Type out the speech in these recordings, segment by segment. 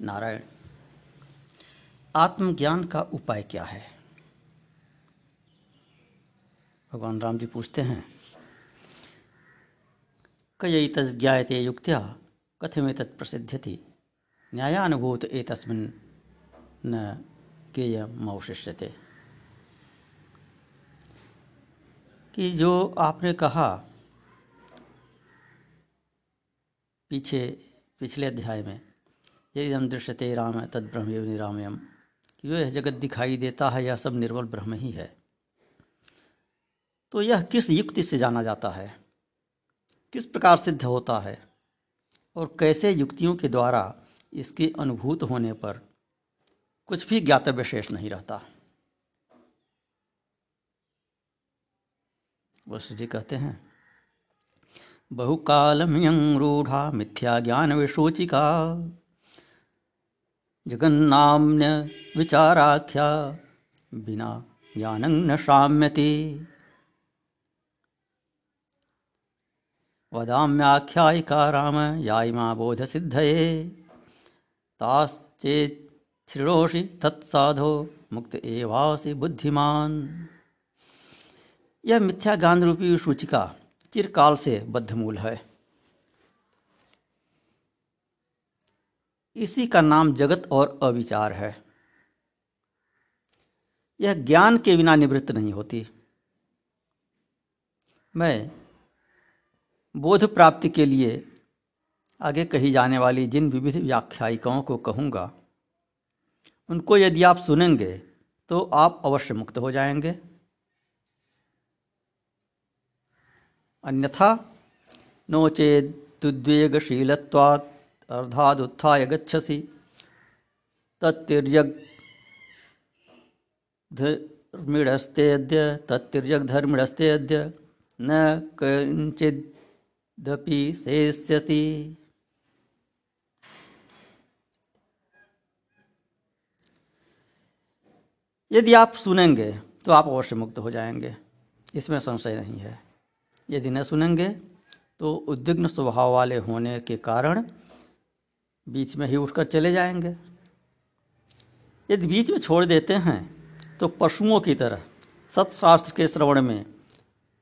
नारायण, आत्मज्ञान का उपाय क्या है? भगवान राम जी पूछते हैं कई ज्ञाते युक्त्या कथमे तत्प्रसिद्ध्यति न्यायानुभूत एतस्मिन् न गेयमवशिष्यते कि जो आपने कहा, पीछे, पिछले अध्याय में यदि हम दृश्यते राम तद ब्रह्म निरामयम। जो यह जगत दिखाई देता है, यह सब निर्बल ब्रह्म ही है। तो यह किस युक्ति से जाना जाता है? किस प्रकार सिद्ध होता है? और कैसे युक्तियों के द्वारा इसके अनुभूत होने पर कुछ भी ज्ञातव्य शेष नहीं रहता? वसु जी कहते हैं बहुकालमियं रूढ़ा मिथ्या ज्ञान विशोचिका जगन्नाम्य विचाराख्या बिना ज्ञान न शाम्यति। वदाम्याख्यायिका राम याइमा बोध सिद्धये ताश्चेत् श्रृणोषि तत्साधो, मुक्त एवासी बुद्धिमान। यह मिथ्या ज्ञान रूपी सूचिका चिरकाल से बद्धमूल है। इसी का नाम जगत और अविचार है। यह ज्ञान के बिना निवृत्त नहीं होती। मैं बोध प्राप्ति के लिए आगे कही जाने वाली जिन विविध व्याख्यायिकाओं को कहूँगा, उनको यदि आप सुनेंगे तो आप अवश्य मुक्त हो जाएँगे। अन्यथा नो चेदुद्वेगशीलत्वात् अर्धादुत्थाय गच्छसि। तत्तिर्यग् धर्मिणस्तेऽद्य तत्तिर्यग् धर्मिणस्तेऽद्य न किञ्चिदपि शेष्यति यदि आप सुनेंगे तो आप अवश्य मुक्त हो जाएँगे। इसमें संशय नहीं है। यदि न सुनेंगे तो उद्विग्न स्वभाव वाले होने के कारण बीच में ही उठकर चले जाएँगे। यदि बीच में छोड़ देते हैं तो पशुओं की तरह सत्शास्त्र के श्रवण में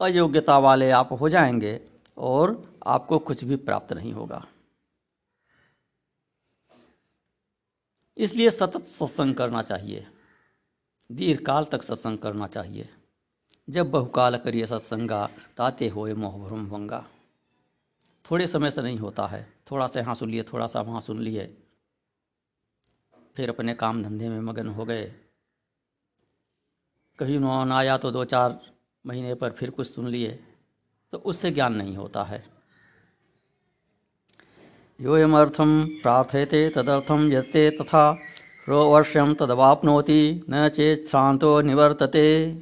अयोग्यता वाले आप हो जाएँगे और आपको कुछ भी प्राप्त नहीं होगा। इसलिए सतत सत्संग करना चाहिए। दीर्घकाल तक सत्संग करना चाहिए। जब बहुकाल करिए सत्संगा, ताते होए मोह भ्रम भंगा। थोड़े समय से नहीं होता है। थोड़ा सा यहाँ सुन लिए, थोड़ा सा वहाँ सुन लिए। फिर अपने काम धंधे में मगन हो गए। कहीं उन्होंने आया तो दो चार महीने पर फिर कुछ सुन लिए। तो उससे ज्ञान नहीं होता है। योयमर्थम प्रार्थयते तदर्थम यते तथा रोवर्ष्यम तदवापनोति न चेत शांतो निवर्तते।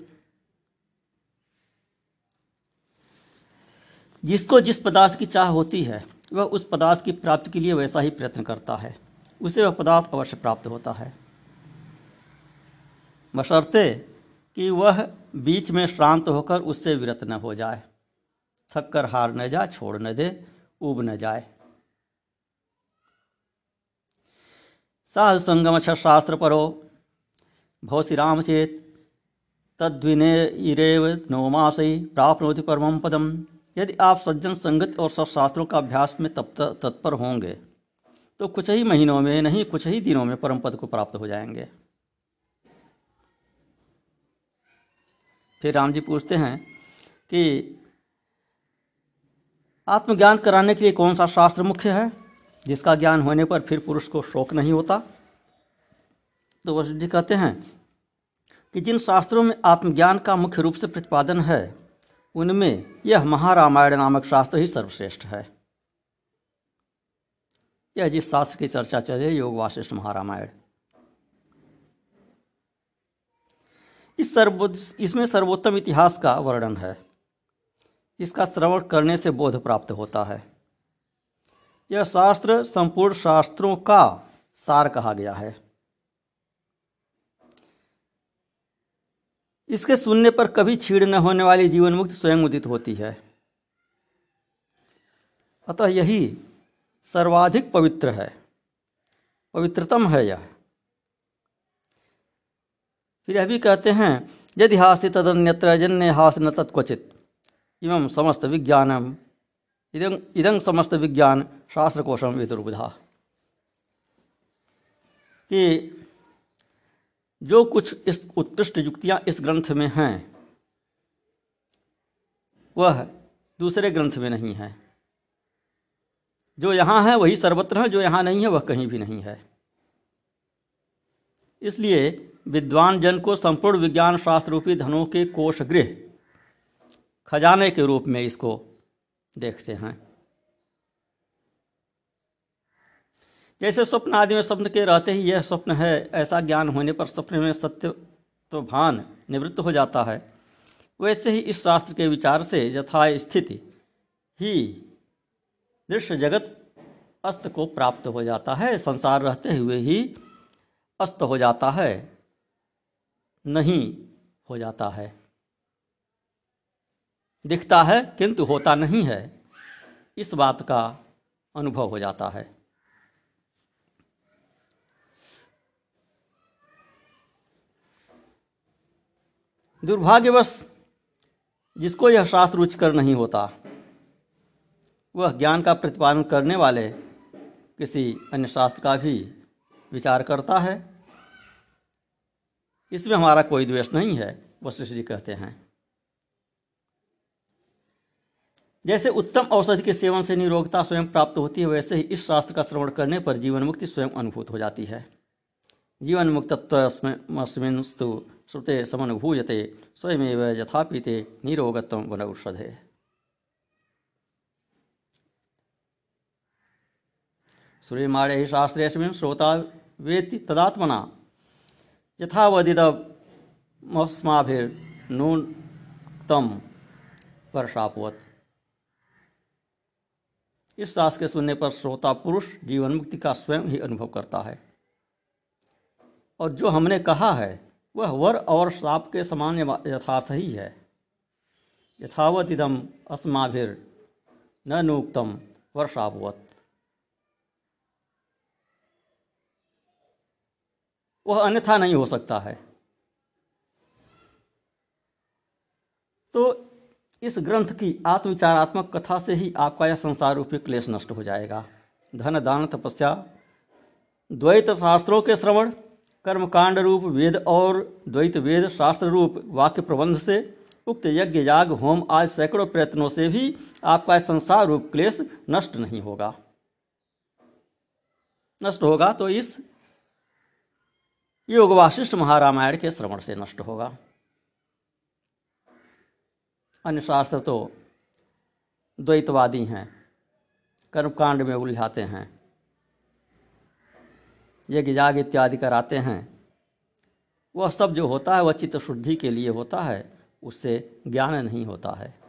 जिसको जिस पदार्थ की चाह होती है, वह उस पदार्थ की प्राप्ति के लिए वैसा ही प्रयत्न करता है। उसे वह पदार्थ अवश्य प्राप्त होता है। बशर्ते कि वह बीच में शांत होकर उससे विरत न हो जाए। थक कर हार न जाए, छोड़ न दे उब न जाए। साधु संगम शास्त्र परो भवसी राम चेत। तद्विने इरेव नवमासई प्राप्नोति परम पदम। यदि आप सज्जन संगत और सत्शास्त्रों का अभ्यास में तब तत्पर होंगे तो कुछ ही महीनों में, नहीं, कुछ ही दिनों में परम पद को प्राप्त हो जाएँगे। फिर राम जी पूछते हैं कि, आत्मज्ञान कराने के लिए कौन सा शास्त्र मुख्य है? जिसका ज्ञान होने पर फिर पुरुष को शोक नहीं होता? तो वशिष्ठ जी कहते हैं कि जिन शास्त्रों में आत्मज्ञान का मुख्य रूप से प्रतिपादन है उनमें यह महारामायण नामक शास्त्र ही सर्वश्रेष्ठ है। यह जिस शास्त्र की चर्चा चले योग वाशिष्ठ महारामायण। इस सर्वो, इसमें सर्वोत्तम इतिहास का वर्णन है। इसका श्रवण करने से बोध प्राप्त होता है। यह शास्त्र संपूर्ण शास्त्रों का सार कहा गया है। इसके सुनने पर कभी छीड़ न होने वाली जीवन मुक्ति स्वयं उदित होती है। अतः यही सर्वाधिक पवित्र है। पवित्रतम है यह। फिर यह भी कहते हैं, यदि हास्य तदन्यत्र जन्य हास न तत्क्वचित। इमं समस्त विज्ञानम। इदं इदं समस्त विज्ञान शास्त्रकोशम विदुर्बुधा कि जो कुछ इस उत्कृष्ट युक्तियाँ इस ग्रंथ में हैं, वह दूसरे ग्रंथ में नहीं है। जो यहाँ है वही सर्वत्र है, जो यहाँ नहीं है वह कहीं भी नहीं है। इसलिए विद्वान जन को संपूर्ण विज्ञान शास्त्र रूपी धनों के कोष गृह खजाने के रूप में इसको देखते हैं। जैसे स्वप्न आदि में स्वप्न के रहते ही यह स्वप्न है, ऐसा ज्ञान होने पर स्वप्न में सत्य तो भान निवृत्त हो जाता है। वैसे ही इस शास्त्र के विचार से यथा स्थिति ही दृश्य जगत अस्त को प्राप्त हो जाता है। संसार रहते हुए ही अस्त हो जाता है, नहीं हो जाता है। दिखता है, किंतु होता नहीं है। इस बात का अनुभव हो जाता है। दुर्भाग्यवश, जिसको यह शास्त्र रुचिकर नहीं होता, वह ज्ञान का प्रतिपादन करने वाले किसी अन्य शास्त्र का भी विचार करता है। इसमें हमारा कोई द्वेष नहीं है वशिष्ठ जी कहते हैं। जैसे उत्तम औषधि के सेवन से निरोगता स्वयं प्राप्त होती है, वैसे ही इस शास्त्र का श्रवण करने पर जीवन मुक्ति स्वयं अनुभूत हो जाती है। जीवन मुक्तत्वस्मिस्तु श्रुते समनुभूयते, स्वयमेव यथापीते निरोगत्व वन औषधे सूर्यमाणे शास्त्रेस्मिन् श्रोता वेत्ति तदात्मना, यथावदिदमस्माभिर्नूनतम वर्षापुवत। इस शास्त्र के सुनने पर श्रोता पुरुष जीवन मुक्ति का स्वयं ही अनुभव करता है। और जो हमने कहा है वह वर और श्राप के समान यथार्थ ही है। यथावत इदम अस्माभिर न नूक्तम वर्षावत वह अन्यथा नहीं हो सकता है। तो इस ग्रंथ की आत्मविचारात्मक कथा से ही आपका यह संसार रूपी क्लेश नष्ट हो जाएगा। धन दान तपस्या, द्वैत शास्त्रों के श्रवण कर्मकांड रूप वेद और द्वैत वेद शास्त्र रूप वाक्य प्रबंध से, उक्त यज्ञ याग होम आज सैकड़ों प्रयत्नों से भी आपका संसार रूप क्लेश नष्ट नहीं होगा। नष्ट होगा तो इस योग वाशिष्ठ महारामायण के श्रवण से नष्ट होगा। अन्य शास्त्र तो द्वैतवादी हैं, कर्मकांड में उलझाते हैं। यज्ञ जाग इत्यादि कराते हैं। वह सब जो होता है, वह चित्त शुद्धि के लिए होता है, उससे ज्ञान नहीं होता है।